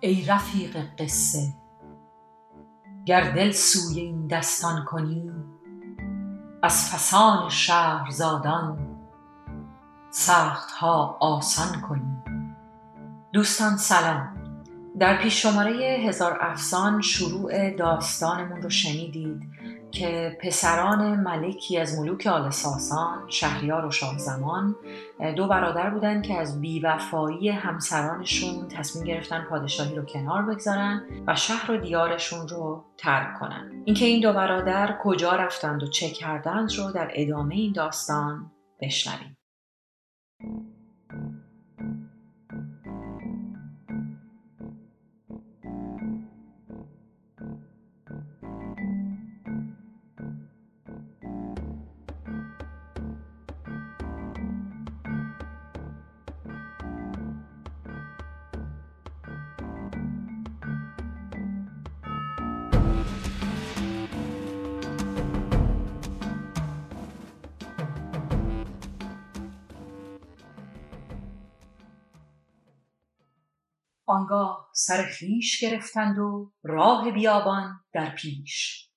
ای رفیق قصه گر دل سوی این دستان کنی از فسان شهرزادان سخت ها آسان کنی. دوستان سلام در پیش شماره هزار افسان شروع داستانمون رو شنیدید. که پسران ملکی از ملوک آل ساسان شهریار و شاهزمان دو برادر بودن که از بیوفایی همسرانشون تصمیم گرفتن پادشاهی رو کنار بگذارن و شهر و دیارشون رو ترک کنن. اینکه این دو برادر کجا رفتند و چه کردند رو در ادامه این داستان بشنویم. آنگاه سر خویش گرفتند و راه بیابان در پیش.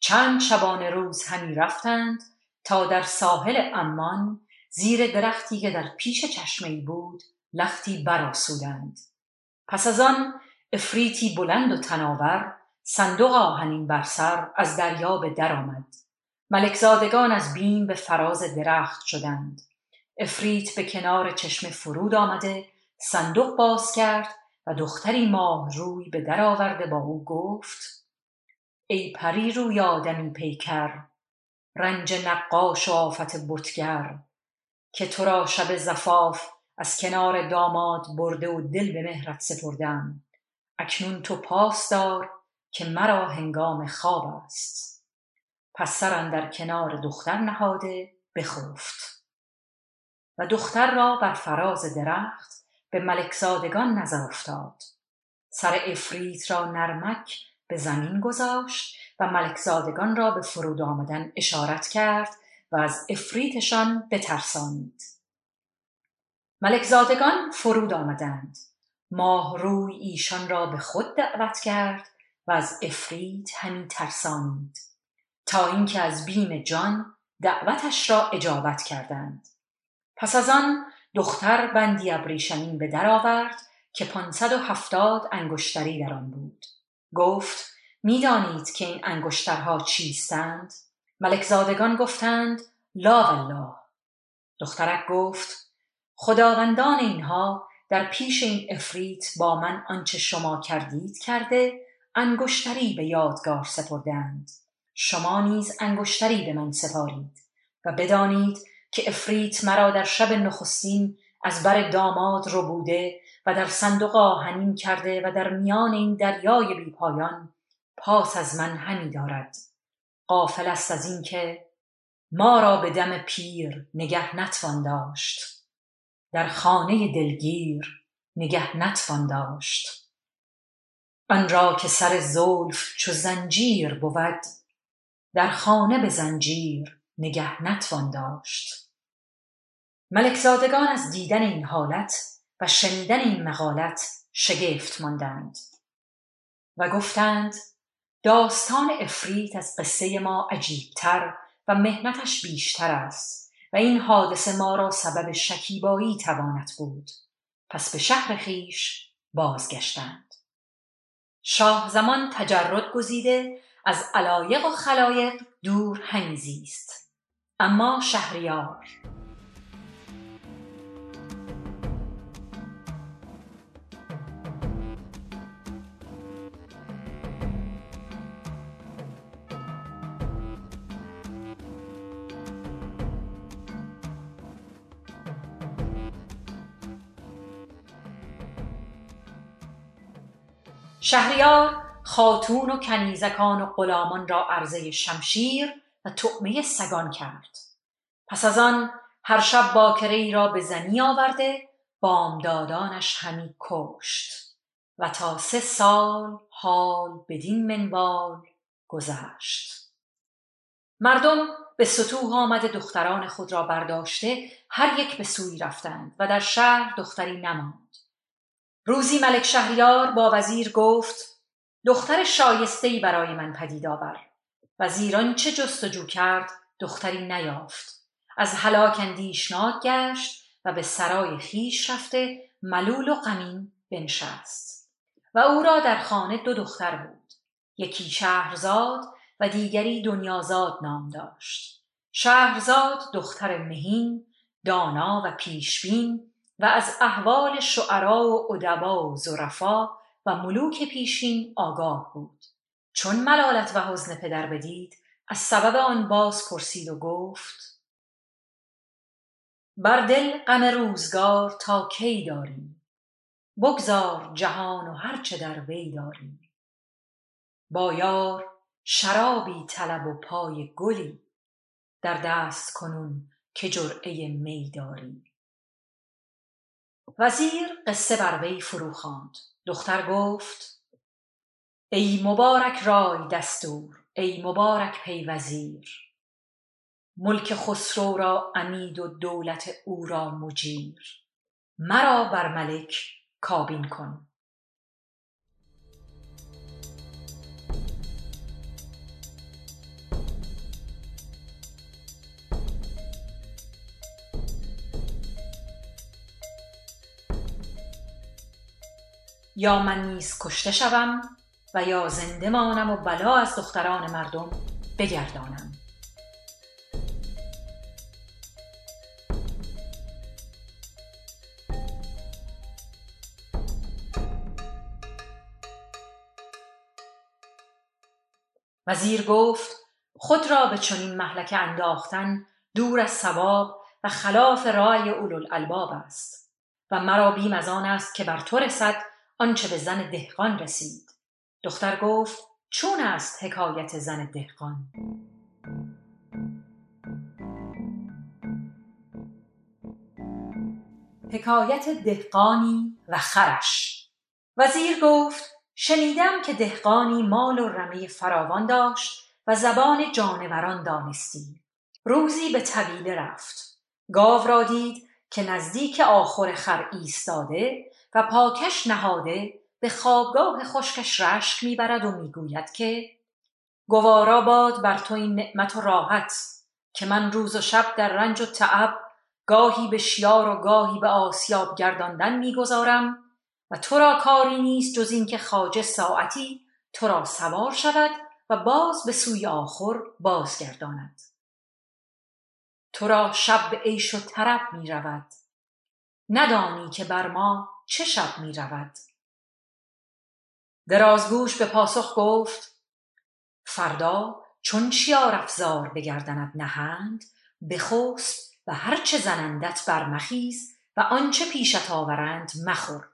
چند شبانه روز همی رفتند تا در ساحل عمان زیر درختی که در پیش چشمه بود لختی برآسودند. پس از آن عفریتی بلند و تناور صندوق آهنین بر سر از دریا به در آمد. ملک زادگان از بیم به فراز درخت شدند. عفریت به کنار چشمه فرود آمده صندوق باز کرد و دختری ماه روی به در آورده با او گفت ای پری روی آدمی پیکر رنج نقاش و آفت بتگر که تو را شب زفاف از کنار داماد برده و دل به مهرت سپردم. اکنون تو پاس دار که مرا هنگام خواب است. پس سر اندر کنار دختر نهاده بخفت. و دختر را بر فراز درخت به ملک زادگان نظر افتاد. سر عفریت را نرمک به زمین گذاشت و ملک زادگان را به فرود آمدن اشارت کرد و از عفریتشان بترسانید. ملک زادگان فرود آمدند. ماه روی ایشان را به خود دعوت کرد و از عفریت همی ترسانید. تا اینکه از بیم جان دعوتش را اجابت کردند. پس از آن دختر بندی ابریشمین به در آورد که پانصد و هفتاد انگشتری در آن بود. گفت می‌دانید که این انگشترها چیستند ملک زادگان گفتند لا والله. دخترک گفت خداوندان اینها در پیش این افریت با من آنچه شما کردید کرده انگشتری به یادگار سپردند شما نیز انگشتری به من سپارید و بدانید که افریت مرا در شب نخستین از بر داماد ربوده و در صندوق آهنین کرده و در میان این دریای بی پایان پاس از من همی دارد. غافل است از اینکه ما را به دم پیر نگه نتوان داشت. در خانه دلگیر نگه نتوان داشت. آن را که سر زلف چو زنجیر بود در خانه به زنجیر نگه نتوان داشت. ملک زادگان از دیدن این حالت و شنیدن این مقالت شگفت ماندند و گفتند داستان افریت از قصه ما عجیبتر و محنتش بیشتر است و این حادثه ما را سبب شکیبایی تواند بود. پس به شهر خویش بازگشتند. شاه زمان تجرد گزیده از علایق و خلایق دور همی زیست اما شهریار شهریار خاتون و کنیزکان و غلامان را عرضه شمشیر و طعمه سگان کرد. پس از آن هر شب باکره ای را به زنی آورده بامدادانش همی کشت و تا سه سال حال بدین منوال گذشت. مردم به ستوه آمده دختران خود را برداشته هر یک به سوی رفتند و در شهر دختری نماند. روزی ملک شهریار با وزیر گفت دختر شایستهای برای من پدید آور. وزیر چه جستجو کرد دختری نیافت. از هلاک اندیشناک گشت و به سرای خویش رفته ملول و غمین بنشست. و او را در خانه دو دختر بود. یکی شهرزاد و دیگری دنیازاد نام داشت. شهرزاد دختر مهین دانا و پیشبین و از احوال شعرا و ادبا و ظرفا و ملوک پیشین آگاه بود. چون ملالت و حزن پدر بدید از سبب آن باز پرسید و گفت بر دل غم روزگار تا کی داری بگذار جهان و هر چه در وی داری با یار شرابی طلب و پای گلی در دست کنون که جرعه می داری وزیر قصه بر وی فرو خواند. دختر گفت ای مبارک رای دستور ای مبارک پی وزیر ملک خسرو را عمید و دولت او را مجیر. مرا بر ملک کابین کن. یا من نیز کشته شوم و یا زنده مانم و بلا از دختران مردم بگردانم. وزیر گفت خود را به چنین مهلکه انداختن دور از صواب و خلاف رای اولوالالباب است و مرا بیم از آن است که بر تو رسد آنچه به زن دهقان رسید. دختر گفت چون است حکایت زن دهقان. حکایت دهقانی و خرش. وزیر گفت شنیدم که دهقانی مال و رمه فراوان داشت و زبان جانوران دانستی. روزی به طویله رفت. گاو را دید که نزدیک آخور خر ایستاده و پاکش نهاده به خوابگاه خشکش رشک می‌برد و می‌گوید که گوارا باد بر تو این نعمت و راحت که من روز و شب در رنج و تعب گاهی به شیار و گاهی به آسیاب گرداندن می‌گذارم و تو را کاری نیست جز اینکه خواجه ساعتی تو را سوار شود و باز به سوی آخر بازگرداند. تو را شب به عیش و طرب می رود ندانی که بر ما چه شب می رود؟ درازگوش به پاسخ گفت فردا چون شیار افزار به گردنت نهند بخسب و هرچه زنندت برمخیز و آنچه پیشت آورند مخور.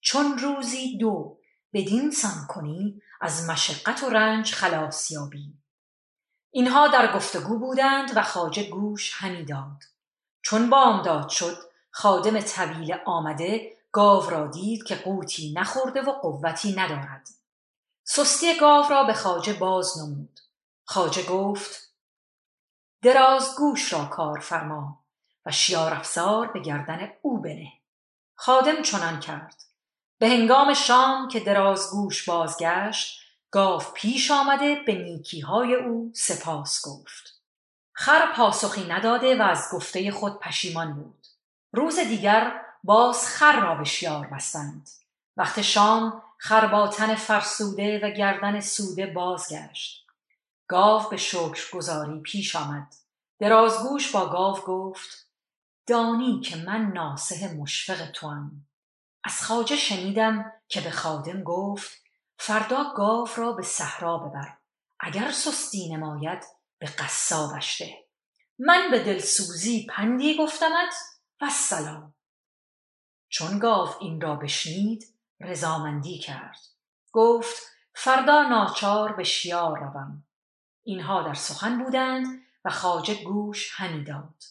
چون روزی دو بدین سان کنی از مشقت و رنج خلاص یابی. اینها در گفتگو بودند و خواجه گوش همی داد. چون بامداد شد خادم طویل آمده گاو را دید که قوتی نخورده و قوتی ندارد. سستی گاو را به خواجه باز نمود. خواجه گفت دراز گوش را کار فرما و شیار افزار به گردن او بنه. خادم چنان کرد. به هنگام شام که درازگوش بازگشت گاو پیش آمده به نیکی های او سپاس گفت. خر پاسخی نداده و از گفته خود پشیمان بود. روز دیگر باز خر را به شیار بستند. وقت شام خر با تن فرسوده و گردن سوده بازگشت. گاو به شکر گذاری پیش آمد. درازگوش با گاو گفت دانی که من ناسه مشفق توام. از خواجه شنیدم که به خادم گفت فردا گاو را به صحرا ببر. اگر سستی نماید به قصابش ده. من به دلسوزی پندی گفتمت؟ و چون گاو این را بشنید رضامندی کرد. گفت فردا ناچار به شیار روم. اینها در سخن بودند و خواجه گوش همی داد.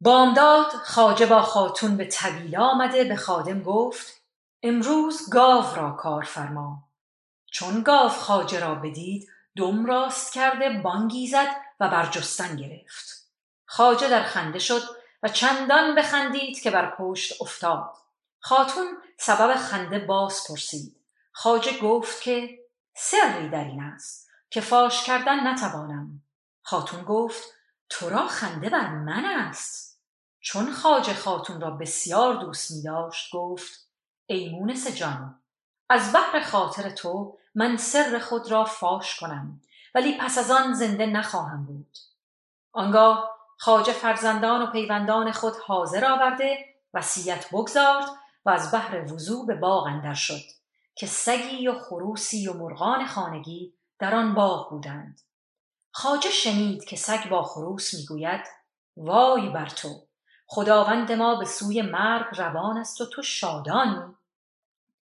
بامداد خواجه با خاتون به طویله آمده به خادم گفت امروز گاو را کار فرما. چون گاو خواجه را بدید دم راست کرده بانگی زد و برجستن گرفت. خواجه در خنده شد و چندان بخندید که بر پشت افتاد. خاتون سبب خنده باز پرسید. خاجه گفت که سری در این است که فاش کردن نتوانم. خاتون گفت تو را خنده بر من است. چون خاجه خاتون را بسیار دوست می داشت گفت ای مونس جان از بحر خاطر تو من سر خود را فاش کنم ولی پس از آن زنده نخواهم بود. آنگاه خاجه فرزندان و پیوندان خود حاضر آورده وصیت بگذارد و از بحر وضوع به باغ اندر شد که سگی و خروسی و مرغان خانگی در آن باغ بودند. خاجه شنید که سگ با خروس می‌گوید وای بر تو خداوند ما به سوی مرگ روان است و تو شادانی.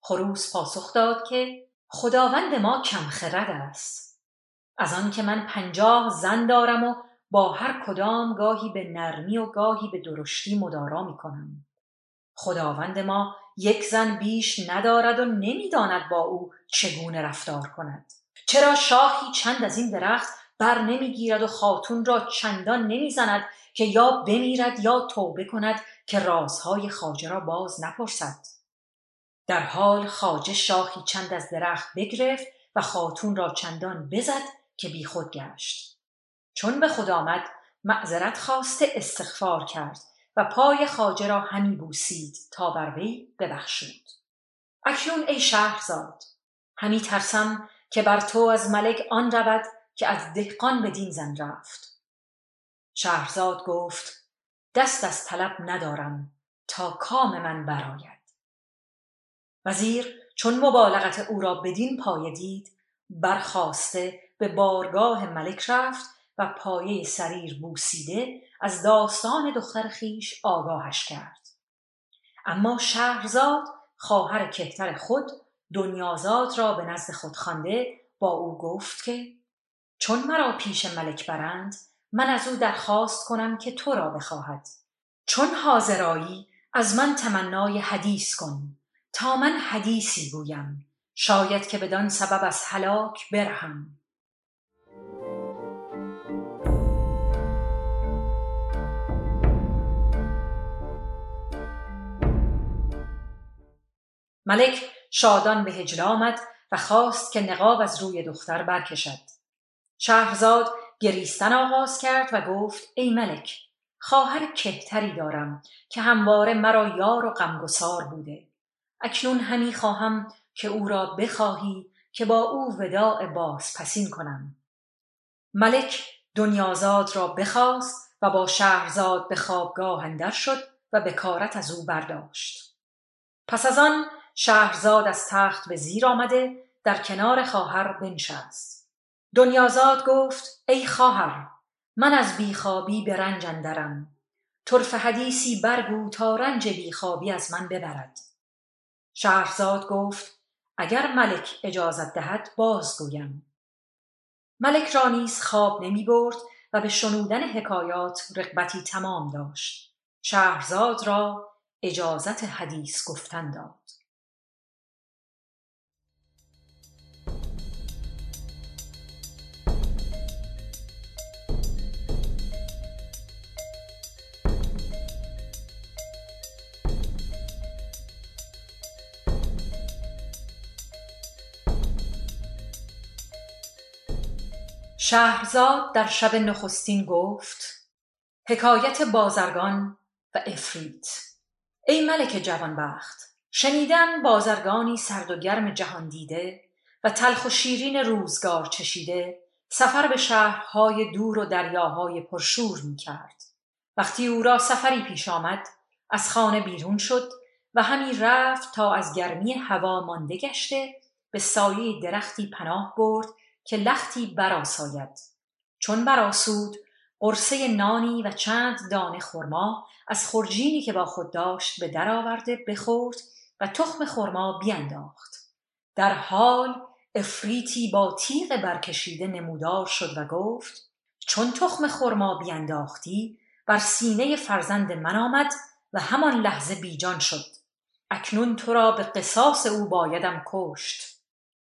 خروس پاسخ داد که خداوند ما کم خرد است. از آن که من پنجاه زن دارم و با هر کدام گاهی به نرمی و گاهی به درشتی مدارا می کنم خداوند ما یک زن بیش ندارد و نمی‌داند با او چگونه رفتار کند. چرا شاخی چند از این درخت بر نمی‌گیرد و خاتون را چندان نمی‌زند که یا بمیرد یا توبه کند که رازهای خاجه را باز نپرسد. در حال خاجه شاخی چند از درخت بگرفت و خاتون را چندان بزد که بیخود گشت. چون به خود آمد معذرت خواسته استغفار کرد و پای خاجه را همی بوسید تا بر وی ببخشود. اکنون ای شهرزاد همی ترسم که بر تو از ملک آن رود که از دهقان بدین زن رفت. شهرزاد گفت دست از طلب ندارم تا کام من براید وزیر چون مبالغت او را بدین پایه دید برخواسته به بارگاه ملک رفت و پایه سریر بوسیده از داستان دختر خیش آگاهش کرد. اما شهرزاد خواهر کهتر خود دنیازاد را به نزد خود خوانده با او گفت که چون مرا پیش ملک برند من از او درخواست کنم که تو را بخواهد. چون حاضرایی از من تمنای حدیث کن. تا من حدیثی گویم. شاید که بدان سبب از هلاک برهم. ملک شادان به هجله آمد و خواست که نقاب از روی دختر برکشد. شهرزاد گریستن آغاز کرد و گفت ای ملک خواهر کهتری دارم که همواره مرا یار و غمگسار بوده. اکنون همی خواهم که او را بخواهی که با او وداع باز پسین کنم. ملک دنیازاد را بخواست و با شهرزاد به خوابگاه اندر شد و بکارت از او برداشت. پس از آن شهرزاد از تخت به زیر آمده در کنار خواهر بنشست. دنیازاد گفت ای خواهر من از بیخوابی به رنج اندرم. طرف حدیثی برگو تا رنج بیخوابی از من ببرد. شهرزاد گفت اگر ملک اجازت دهد بازگویم. ملک را نیز خواب نمی برد و به شنودن حکایات رغبتی تمام داشت. شهرزاد را اجازت حدیث گفتن داد. شهرزاد در شب نخستین گفت حکایت بازرگان و افریت ای ملک جوانبخت شنیدم بازرگانی سرد و گرم جهان دیده و تلخ و شیرین روزگار چشیده سفر به شهرهای دور و دریاهای پرشور می کرد. وقتی او را سفری پیش آمد از خانه بیرون شد و همی رفت تا از گرمی هوا مانده گشته به سایه درختی پناه برد که لختی براساید چون براسود قرصه نانی و چند دانه خرما از خرجینی که با خود داشت به در آورده بخورد و تخم خرما بینداخت. در حال افریتی با تیغ برکشیده نمودار شد و گفت چون تخم خرما بینداختی بر سینه فرزند من آمد و همان لحظه بیجان شد. اکنون تو را به قصاص او بایدم کشت.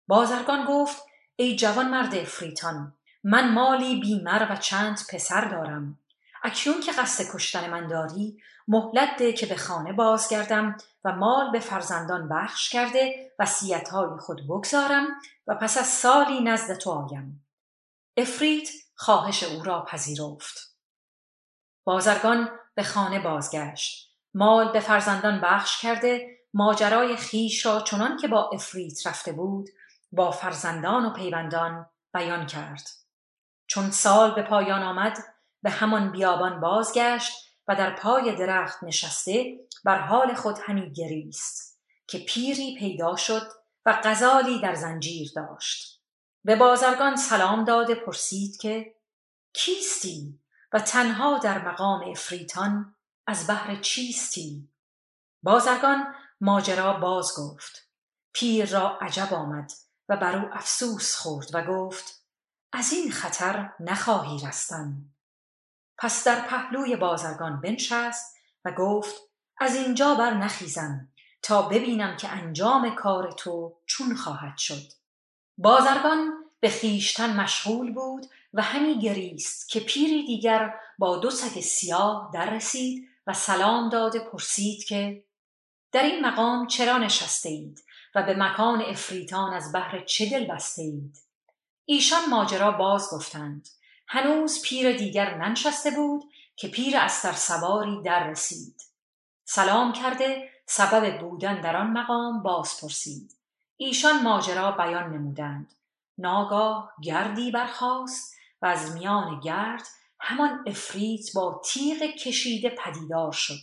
بازرگان گفت ای جوان مرد افریتان من مالی بیمر و چند پسر دارم. اکنون که قصد کشتن من داری مهلت ده که به خانه بازگردم و مال به فرزندان بخش کرده وصیتهای خود بگذارم و پس از سالی نزد تو آیم. افریت خواهش او را پذیرفت. بازرگان به خانه بازگشت. مال به فرزندان بخش کرده ماجرای خیش را چنان که با افریت رفته بود با فرزندان و پیوندان بیان کرد. چون سال به پایان آمد به همان بیابان بازگشت و در پای درخت نشسته بر حال خود همی گریست که پیری پیدا شد و غزالی در زنجیر داشت. به بازرگان سلام داده پرسید که کیستی و تنها در مقام افریتان از بهر چیستی؟ بازرگان ماجرا باز گفت. پیر را عجب آمد و بر او افسوس خورد و گفت از این خطر نخواهی رستن. پس در پهلوی بازرگان بنشست و گفت از اینجا بر نخیزم تا ببینم که انجام کار تو چون خواهد شد. بازرگان به خیشتن مشغول بود و همی گریست که پیری دیگر با دو سگ سیاه در رسید و سلام داده پرسید که در این مقام چرا نشسته اید به مکان افریتان از بهر چه دل بسته اید؟ ایشان ماجرا باز گفتند. هنوز پیر دیگر ننشسته بود که پیر استر سواری در رسید. سلام کرده سبب بودن در آن مقام باز پرسید. ایشان ماجرا بیان نمودند. ناگاه گردی برخاست و از میان گرد همان افریت با تیغ کشیده پدیدار شد.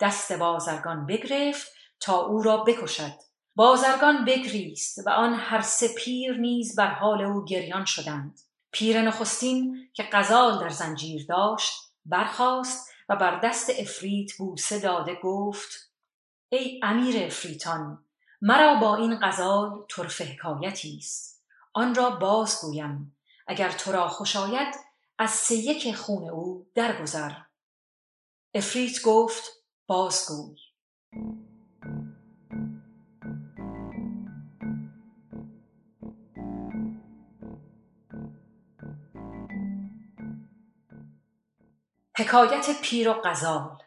دست بازرگان بگرفت تا او را بکشد. بازرگان بگریست و آن هر سه پیر نیز بر حال او گریان شدند. پیر نخستین که غزال در زنجیر داشت برخاست و بر دست افریت بوسه داده گفت ای امیر افریتان مرا با این غزال طرف حکایتی است آن را بازگویم اگر تو را خوش آید از سه یک خون او درگذر. افریت گفت بازگوی حکایت پیر و غزال.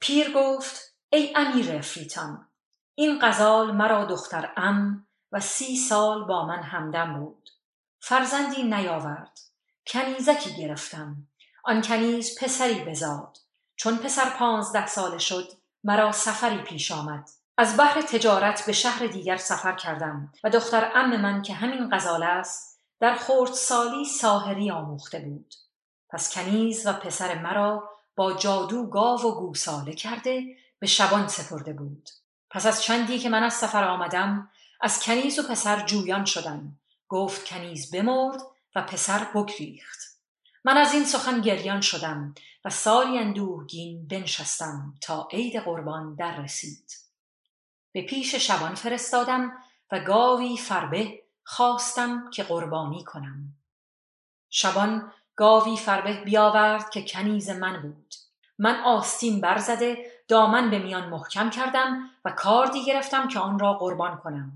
پیر گفت ای امیر افریتان این غزال مرا دختر عم و سی سال با من همدم بود. فرزندی نیاورد کنیزکی گرفتم. آن کنیز پسری بزاد. چون پسر پانزده ساله شد مرا سفری پیش آمد. از بحر تجارت به شهر دیگر سفر کردم و دختر ام من که همین غزال است در خورد سالی ساهری آموخته بود. پس کنیز و پسر مرا با جادو گاو و گوساله کرده به شبان سپرده بود. پس از چندی که من از سفر آمدم از کنیز و پسر جویان شدم. گفت کنیز بمرد و پسر بگریخت. من از این سخن گریان شدم و سالی اندوهگین بنشستم تا عید قربان در رسید. به پیش شبان فرستادم و گاوی فربه خواستم که قربانی کنم. شبان گاوی فربه بیاورد که کنیز من بود. من آستین برزده دامن به میان محکم کردم و کاردی گرفتم که آن را قربان کنم.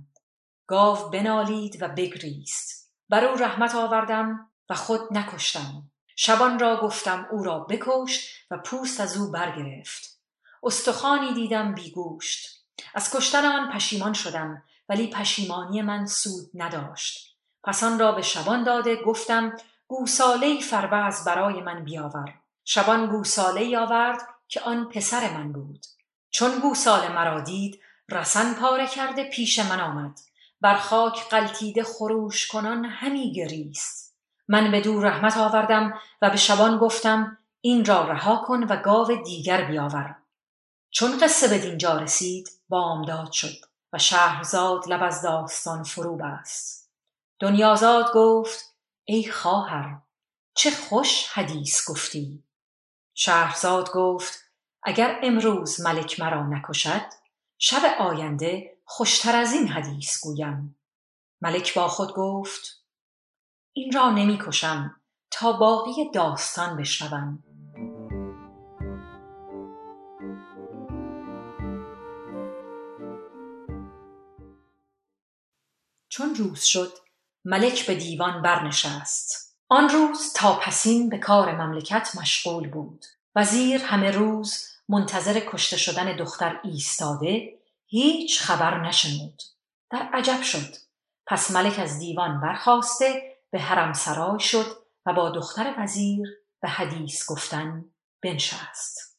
گاو بنالید و بگریست. بر او رحمت آوردم و خود نکشتم. شبان را گفتم او را بکشت و پوست از او برگرفت. استخوانی دیدم بیگوشت از کشتن آن پشیمان شدم ولی پشیمانی من سود نداشت. پس آن را به شبان داده گفتم گوساله فربز برای من بیاور. شبان گوساله آورد که آن پسر من بود. چون گوساله مرا دید رسن پاره کرده پیش من آمد. بر خاک قلتیده خروش کنان همی گریست. من به دور رحمت آوردم و به شبان گفتم این را رها کن و گاو دیگر بیاور. چون قصه به دینجا رسید بامداد شد و شهرزاد لب از داستان فرو بست. دنیازاد گفت ای خواهر چه خوش حدیث گفتی. شهرزاد گفت اگر امروز ملک مرا نکشد شب آینده خوشتر از این حدیث گویم. ملک با خود گفت این را نمی کشم تا باقی داستان بشنوم. چون روز شد ملک به دیوان برنشست. آن روز تا پسین به کار مملکت مشغول بود. وزیر همه روز منتظر کشته شدن دختر ایستاده هیچ خبر نشنود. در عجب شد. پس ملک از دیوان برخواسته به حرم سرای شد و با دختر وزیر به حدیث گفتن بنشست.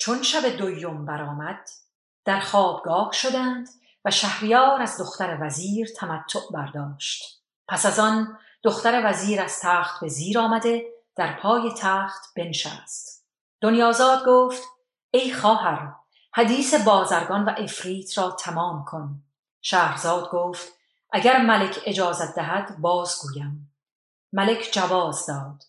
چون شب دویم برآمد در خوابگاه شدند و شهریار از دختر وزیر تمتع برداشت. پس از آن دختر وزیر از تخت به زیر آمده در پای تخت بنشست. دنیازاد گفت ای خواهر حدیث بازرگان و افریت را تمام کن. شهرزاد گفت اگر ملک اجازت دهد بازگویم ملک جواز داد.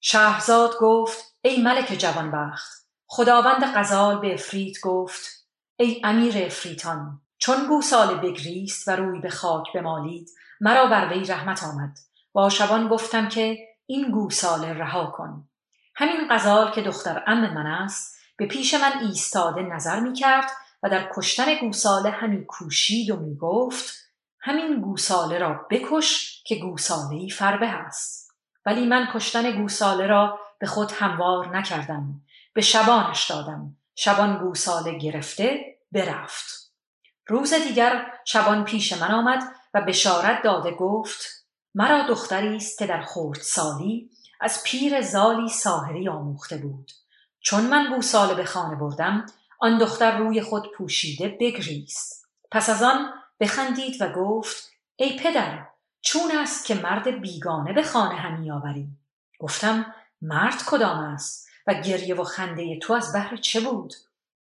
شهرزاد گفت ای ملک جوانبخت خداوند غزال به افریت گفت ای امیر افریتان چون گوساله بگریست و روی به خاک بمالید مرا بر وی رحمت آمد. با شبان گفتم که این گوساله رها کن. همین غزال که دختر ام من است به پیش من ایستاده نظر می کرد و در کشتن گوساله همی کوشید و می گفت همین گوساله را بکش که گوساله ای فربه است. ولی من کشتن گوساله را به خود هموار نکردم. به شبانش دادم. شبان گوساله گرفته برفت. روز دیگر شبان پیش من آمد و بشارت داده گفت مرا دختری است که در سالی از پیر زالی ساحری آموخته بود. چون من گوساله به خانه بردم آن دختر روی خود پوشیده بگریست. پس از آن بخندید و گفت ای پدر چون است که مرد بیگانه به خانه همی آوری؟ گفتم مرد کدام است؟ و گریه و خنده تو از بهر چه بود؟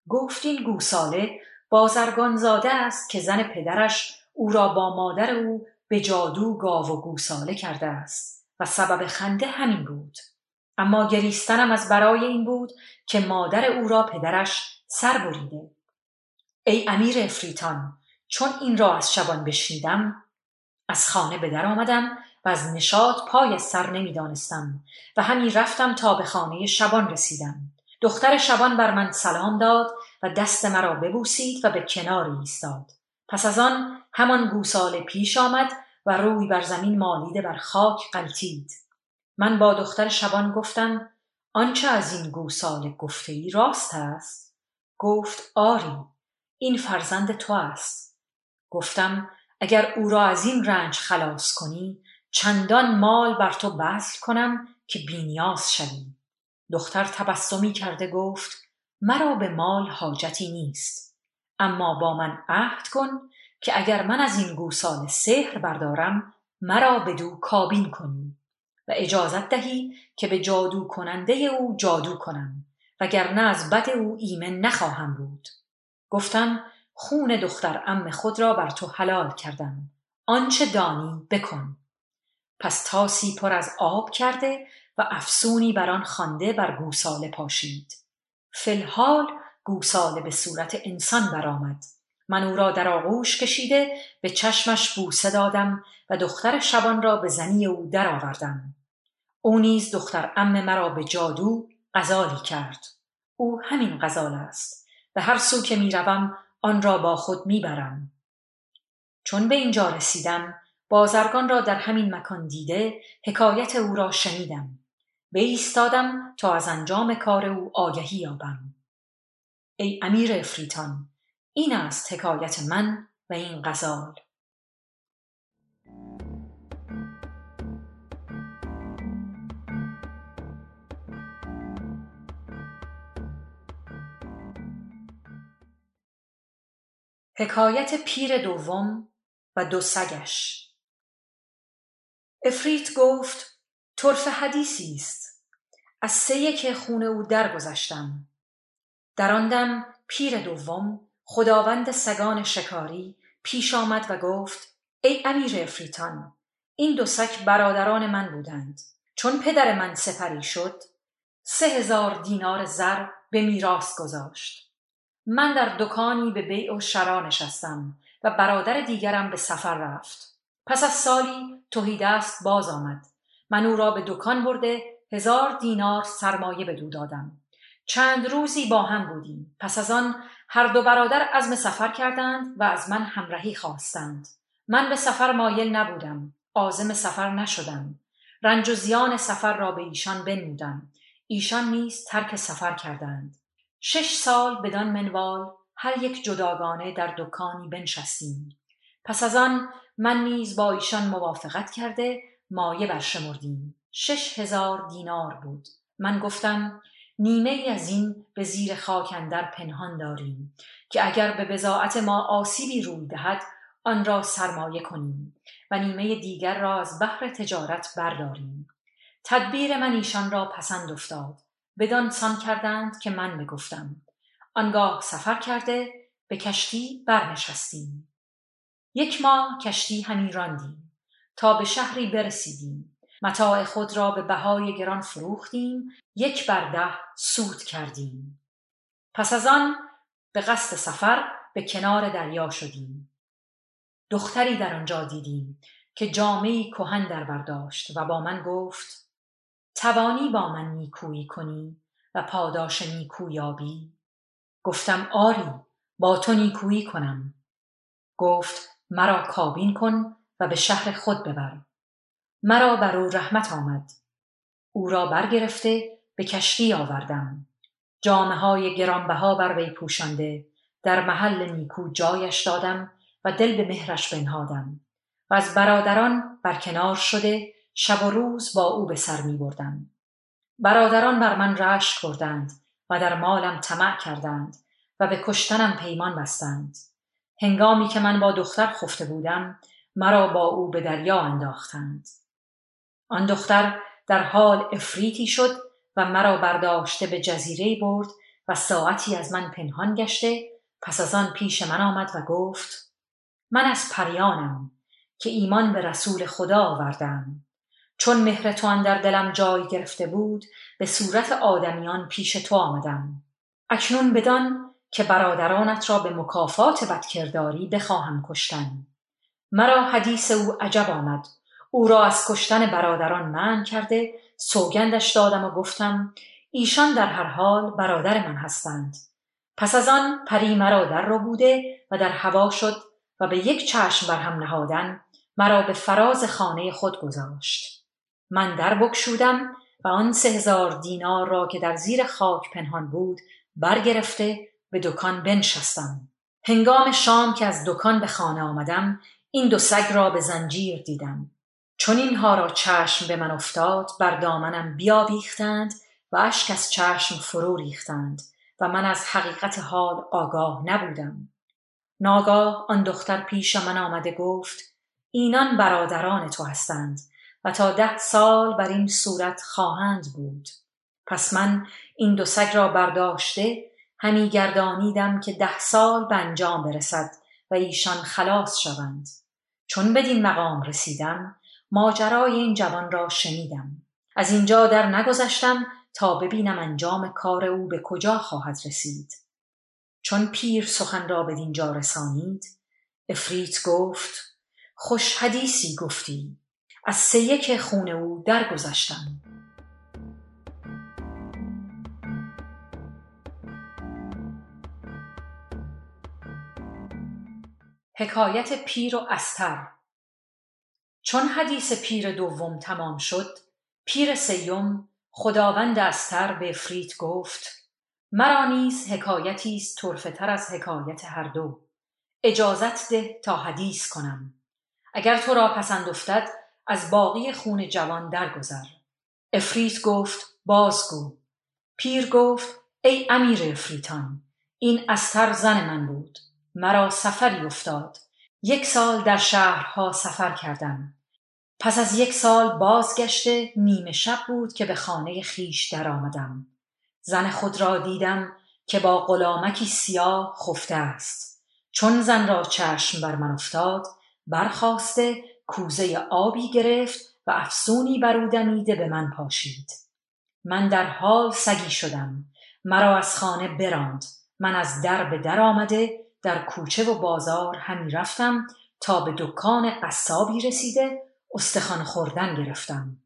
گفت این گوساله بازرگان زاده است که زن پدرش او را با مادر او به جادو گاو و گوساله کرده است و سبب خنده همین بود. اما گریستنم از برای این بود که مادر او را پدرش سر بریده. ای امیر افریتان چون این را از شبان بشنیدم از خانه به در آمدم و از نشاط پای سر نمی‌دانستم و همی رفتم تا به خانه شبان رسیدم. دختر شبان بر من سلام داد و دست مرا ببوسید و به کنار ایستاد. پس از آن همان گوساله پیش آمد و روی بر زمین مالیده بر خاک قلتید من با دختر شبان گفتم آنچه از این گوساله گفته ای راست است؟ گفت آری این فرزند تو است. گفتم اگر او را از این رنج خلاص کنی چندان مال بر تو بذل کنم که بینیاز شوی. دختر تبسمی کرده گفت مرا به مال حاجتی نیست. اما با من عهد کن که اگر من از این گوساله سحر بردارم مرا به دو کابین کنی. و اجازت دهی که به جادو کننده او جادو کنم وگرنه از بد او ایمن نخواهم بود. گفتم خون دختر ام خود را بر تو حلال کردم. آنچه دانی بکن. پس تاسی پر از آب کرده و افسونی بر آن خوانده بر گوساله پاشید. فلحال گوساله به صورت انسان برآمد. من او را در آغوش کشیده به چشمش بوسه دادم و دختر شبان را به زنی او درآوردم او نیز دختر ام مرا به جادو غزالی کرد. او همین غزال است. به هر سو که می‌روم آن را با خود می‌برم. چون به اینجا رسیدم بازرگان را در همین مکان دیده حکایت او را شنیدم. ایستادم تا از انجام کار او آگهی یابم. ای امیر افریتان این است حکایت من و این غزال. حکایت پیر دوم و دو سگش. افریت گفت طرف حدیثی است. از سه که خونه او درگذشتم. در آن دم پیر دوم خداوند سگان شکاری پیش آمد و گفت ای امیر افریتان این دو سگ برادران من بودند. چون پدر من سپری شد سه هزار دینار زر به میراث گذاشت. من در دکانی به بیع و شرا نشستم و برادر دیگرم به سفر رفت. پس از سالی توهی دست باز آمد. من او را به دکان برده هزار دینار سرمایه به دو دادم. چند روزی با هم بودیم. پس از آن هر دو برادر عزم سفر کردند و از من همراهی خواستند. من به سفر مایل نبودم. عازم سفر نشدم. رنج و زیان سفر را به ایشان بنمودم. ایشان نیز ترک سفر کردند. شش سال بدان منوال هر یک جداگانه در دکانی بنشستیم. پس از آن من نیز با ایشان موافقت کرده مایه برشمردیم. شش هزار دینار بود. من گفتم نیمه ای از این به زیر خاک اندر پنهان داریم که اگر به بزاعت ما آسیبی روی دهد آن را سرمایه کنیم و نیمه دیگر را از بحر تجارت برداریم. تدبیر من ایشان را پسند افتاد. بدان سان کردند که من بگفتم آنگاه سفر کرده به کشتی برنشستیم. یک ماه کشتی همی راندیم تا به شهری برسیدیم. متاع خود را به بهای گران فروختیم یک بر ده سود کردیم. پس از آن به قصد سفر به کنار دریا شدیم. دختری در آنجا دیدیم که جامعی کهن در برداشت و با من گفت توانی با من نیکویی کنی و پاداش نیکو یابی؟ گفتم آری با تو نیکویی کنم. گفت مرا کابین کن و به شهر خود ببر. مرا بر او رحمت آمد. او را برگرفته به کشتی آوردم. جامه های گرانبها بر وی پوشانده. در محل نیکو جایش دادم و دل به مهرش بنهادم. و از برادران برکنار شده شب و روز با او به سر می بردم. برادران بر من رشک کردند و در مالم طمع کردند و به کشتنم پیمان بستند. هنگامی که من با دختر خفته بودم مرا با او به دریا انداختند. آن دختر در حال افریتی شد و مرا برداشته به جزیره برد و ساعتی از من پنهان گشته پس از آن پیش من آمد و گفت من از پریانم که ایمان به رسول خدا آوردم. چون مهر تو در دلم جای گرفته بود به صورت آدمیان پیش تو آمدم. اکنون بدان که برادرانت را به مکافات بدکرداری بخواهم کشتن. مرا حدیث او عجب آمد. او را از کشتن برادران من کرده سوگندش دادم و گفتم ایشان در هر حال برادر من هستند. پس از آن پری مرا در رو بوده و در هوا شد و به یک چشم بر هم نهادن مرا به فراز خانه خود گذاشت. من در بکشودم و آن سه هزار دینار را که در زیر خاک پنهان بود برگرفته به دکان بنشستم. هنگام شام که از دکان به خانه آمدم این دو سگ را به زنجیر دیدم. چون اینها را چشم به من افتاد بر دامنم بیاویختند و اشک از چشم فرو ریختند و من از حقیقت حال آگاه نبودم. ناگاه آن دختر پیش من آمده گفت اینان برادران تو هستند و تا ده سال بر این صورت خواهند بود. پس من این دو سگ را برداشته همی گردانیدم که ده سال به انجام برسد و ایشان خلاص شوند. چون بدین مقام رسیدم ماجرای این جوان را شنیدم. از اینجا در نگذشتم تا ببینم انجام کار او به کجا خواهد رسید. چون پیر سخن را به دینجا رسانید افریت گفت خوش حدیثی گفتی. از سه یک خون او درگذشتم. حکایت پیر و استر. چون حدیث پیر دوم تمام شد پیر سیم خداوند استر به افریت گفت مرا نیز حکایتی است طرفه تر از حکایت هر دو. اجازت ده تا حدیث کنم. اگر تو را پسند افتد از باقی خون جوان درگذر. افریت گفت بازگو پیر گفت ای امیر افریتان این استر زن من بود. مرا سفری افتاد. یک سال در شهرها سفر کردم. پس از یک سال بازگشته نیمه شب بود که به خانه خیش درآمدم. زن خود را دیدم که با غلامکی سیاه خفته است. چون زن را چشم بر من افتاد برخواسته کوزه آبی گرفت و افسونی بر به من پاشید. من در حال سگی شدم. مرا از خانه براند. من از در به در آمده در کوچه و بازار همی رفتم تا به دکان قصابی رسیده استخوان خوردن گرفتم.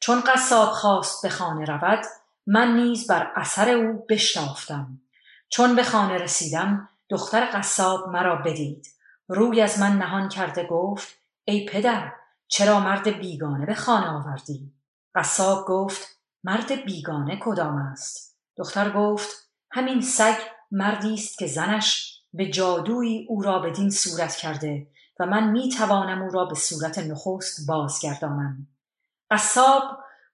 چون قصاب خواست به خانه رود من نیز بر اثر او بشتافتم چون به خانه رسیدم دختر قصاب مرا بدید. روی از من نهان کرده گفت ای پدر چرا مرد بیگانه به خانه آوردی؟ قصاب گفت مرد بیگانه کدام است؟ دختر گفت همین سگ مردی است که زنش به جادویی او را بدین صورت کرده و من می توانم او را به صورت نخست بازگردانم. قصاب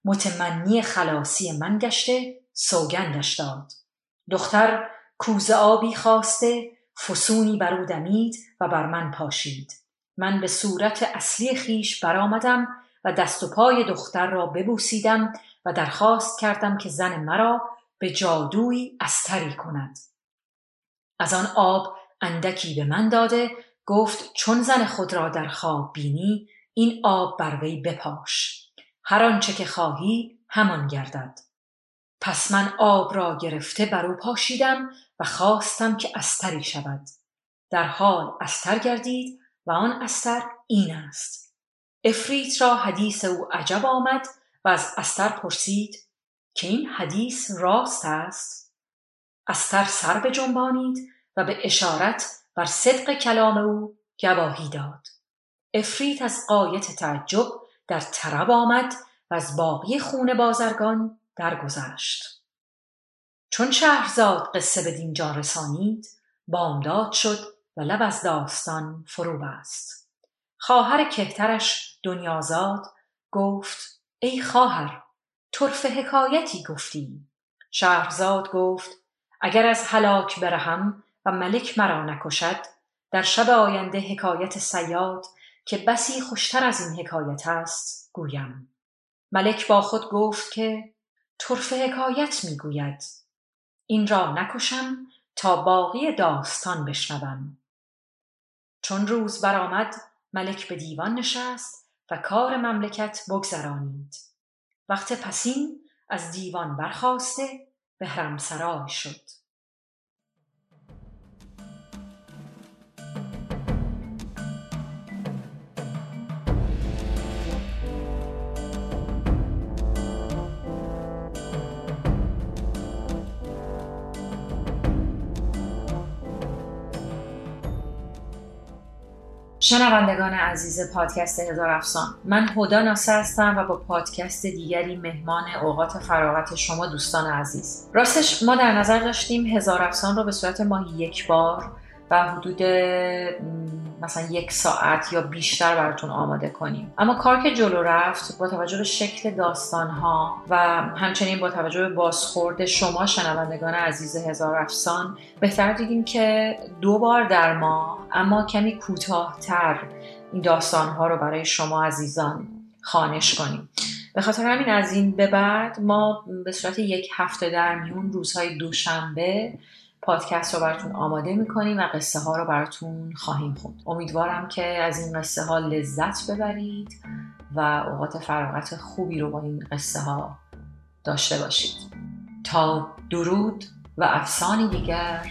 متمنی خلاصی من گشته سوگندش داد. دختر کوزه آبی خواسته فسونی بر او دمید و بر من پاشید. من به صورت اصلی خیش برآمدم و دست و پای دختر را ببوسیدم و درخواست کردم که زن مرا به جادوی استری کند. از آن آب اندکی به من داده گفت چون زن خود را در خواب بینی این آب بر وی بپاش. هر آنچه که خواهی همان گردد. پس من آب را گرفته بر او پاشیدم و خواستم که استری شود. در حال استر گردید و آن استر این است. افریت را حدیث او عجب آمد و از استر پرسید که این حدیث راست است؟ استر سر بجنبانید و به اشارت بر صدق کلام او گواهی داد. افریت از قایت تعجب در طرب آمد و از باقی خون بازرگان درگذشت. چون شهرزاد قصه به دینجا رسانید بامداد شد و لب از داستان فرو بست. خواهر کهترش دنیازاد گفت ای خواهر طرف حکایتی گفتی. شهرزاد گفت اگر از هلاک برهم و ملک مرا نکشد در شب آینده حکایت سیاد که بسی خوشتر از این حکایت است گویم. ملک با خود گفت که طرف حکایت می‌گوید. این را نکشم تا باقی داستان بشنوم. چون روز برآمد ملک به دیوان نشست و کار مملکت بگذرانید. وقت پسین از دیوان برخواسته به سرای شد. شنوندگان عزیز پادکست هزار افسان من هدا ناصر هستم و با پادکست دیگری مهمان اوقات فراغت شما دوستان عزیز. راستش ما در نظر داشتیم هزار افسان رو به صورت ماهی یک بار و حدود مثلا یک ساعت یا بیشتر براتون آماده کنیم. اما کار که جلو رفت با توجه به شکل داستان ها و همچنین با توجه به بازخورد شما شنوندگان عزیز هزار افسان بهتر دیدیم که دو بار در ماه اما کمی کوتاهتر این داستان ها رو برای شما عزیزان خانش کنیم. به خاطر همین از این به بعد ما به صورت یک هفته در میون روزهای دوشنبه پادکست رو براتون آماده می‌کنیم و قصه ها رو براتون خواهیم خوند. امیدوارم که از این قصه ها لذت ببرید و اوقات فراغت خوبی رو با این قصه ها داشته باشید. تا درود و افسانی دیگر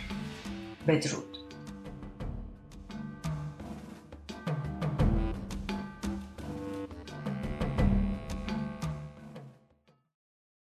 بدرود.